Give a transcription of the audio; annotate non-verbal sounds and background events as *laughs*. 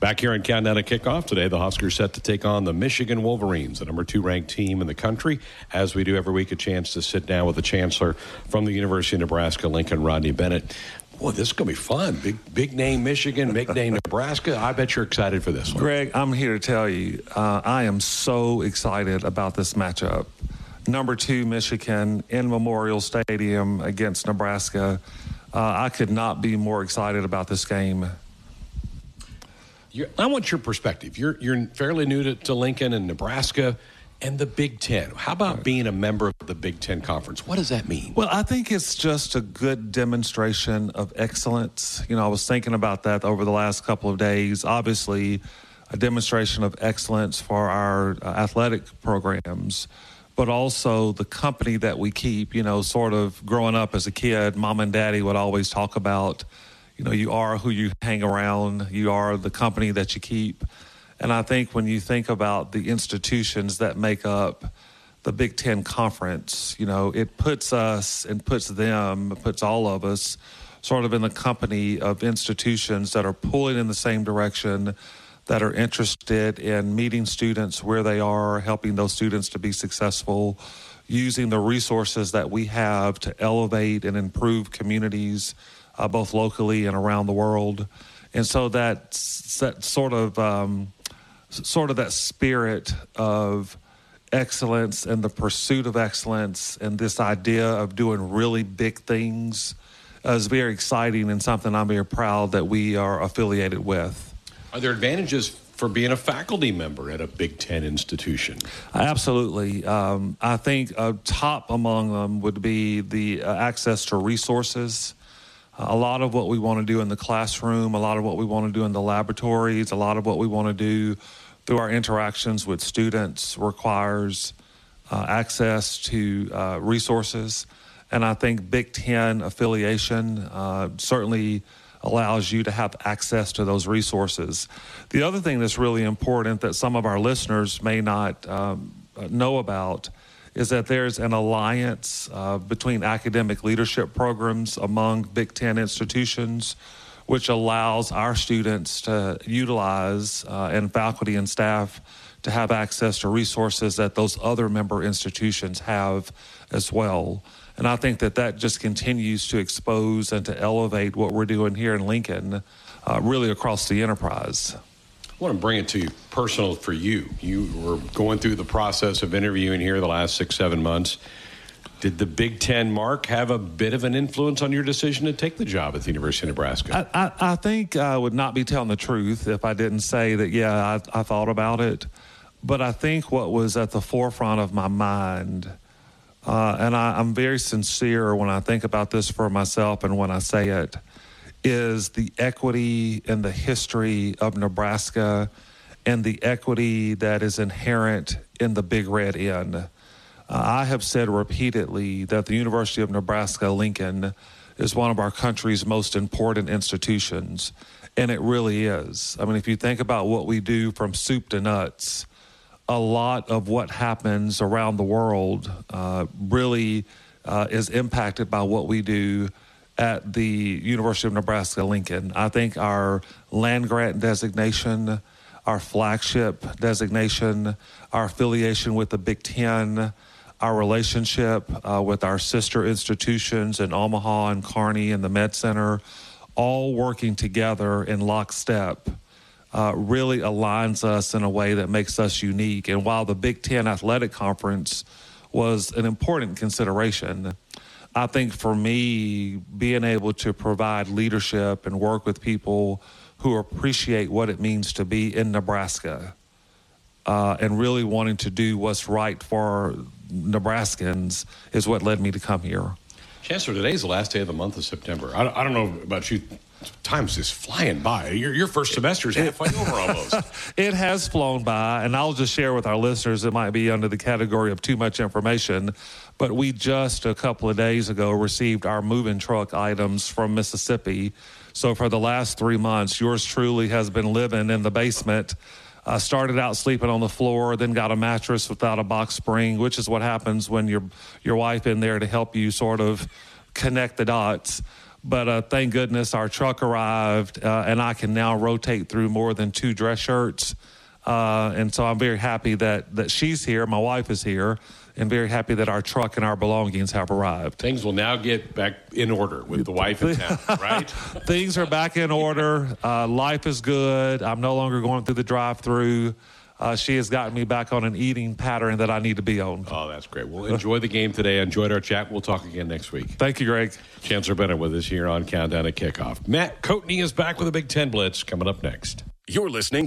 Back here in Countdown to Kickoff today, the Huskers set to take on the Michigan Wolverines, the number two ranked team in the country. As we do every week, a chance to sit down with the chancellor from the University of Nebraska, Lincoln Rodney Bennett. Boy, this is going to be fun. Big, big name Michigan, big name Nebraska. I bet you're excited for this one. Greg, I'm here to tell you, uh, I am so excited about this matchup. Number two, Michigan in Memorial Stadium against Nebraska. Uh, I could not be more excited about this game. You're, I want your perspective. You're you're fairly new to, to Lincoln and Nebraska and the Big Ten. How about being a member of the Big Ten Conference? What does that mean? Well, I think it's just a good demonstration of excellence. You know, I was thinking about that over the last couple of days. Obviously, a demonstration of excellence for our uh, athletic programs, but also the company that we keep. You know, sort of growing up as a kid, mom and daddy would always talk about you know, you are who you hang around, you are the company that you keep. And I think when you think about the institutions that make up the Big Ten Conference, you know, it puts us and puts them, puts all of us sort of in the company of institutions that are pulling in the same direction, that are interested in meeting students where they are, helping those students to be successful, using the resources that we have to elevate and improve communities uh, both locally and around the world. And so that, that sort of um, sort of that spirit of excellence and the pursuit of excellence and this idea of doing really big things is very exciting and something I'm very proud that we are affiliated with. Are there advantages for being a faculty member at a Big Ten institution? Absolutely. Um, I think uh, top among them would be the uh, access to resources a lot of what we want to do in the classroom, a lot of what we want to do in the laboratories, a lot of what we want to do through our interactions with students requires uh, access to uh, resources. And I think Big Ten affiliation uh, certainly allows you to have access to those resources. The other thing that's really important that some of our listeners may not um, know about is that there's an alliance uh, between academic leadership programs among Big Ten institutions, which allows our students to utilize uh, and faculty and staff to have access to resources that those other member institutions have as well. And I think that that just continues to expose and to elevate what we're doing here in Lincoln, uh, really across the enterprise. I want to bring it to you personal for you. You were going through the process of interviewing here the last six, seven months. Did the Big Ten mark have a bit of an influence on your decision to take the job at the University of Nebraska? I, I, I think I would not be telling the truth if I didn't say that, yeah, I, I thought about it. But I think what was at the forefront of my mind, uh, and I, I'm very sincere when I think about this for myself and when I say it, is the equity and the history of Nebraska and the equity that is inherent in the Big Red N. Uh, I have said repeatedly that the University of Nebraska Lincoln is one of our country's most important institutions, and it really is. I mean, if you think about what we do from soup to nuts, a lot of what happens around the world uh, really uh, is impacted by what we do at the University of Nebraska Lincoln. I think our land grant designation, our flagship designation, our affiliation with the Big Ten, our relationship uh, with our sister institutions in Omaha and Kearney and the Med Center, all working together in lockstep. Uh, really aligns us in a way that makes us unique. And while the Big Ten Athletic Conference was an important consideration, I think for me, being able to provide leadership and work with people who appreciate what it means to be in Nebraska uh, and really wanting to do what's right for Nebraskans is what led me to come here. Chancellor, today's the last day of the month of September. I, I don't know about you. Time's just flying by. Your, your first semester is halfway over almost. *laughs* it has flown by, and I'll just share with our listeners it might be under the category of too much information. But we just a couple of days ago received our moving truck items from Mississippi. So for the last three months, yours truly has been living in the basement. I started out sleeping on the floor, then got a mattress without a box spring, which is what happens when your your wife in there to help you sort of connect the dots. But uh, thank goodness our truck arrived, uh, and I can now rotate through more than two dress shirts. Uh, and so I'm very happy that, that she's here, my wife is here, and very happy that our truck and our belongings have arrived. Things will now get back in order with the wife in town, *laughs* right? Things are back in order. Uh, life is good. I'm no longer going through the drive through. Uh, she has gotten me back on an eating pattern that I need to be on. Oh, that's great. Well, enjoy the game today. Enjoyed our chat. We'll talk again next week. Thank you, Greg. Chancellor Bennett with us here on Countdown to Kickoff. Matt Coatney is back with a Big Ten Blitz coming up next. You're listening to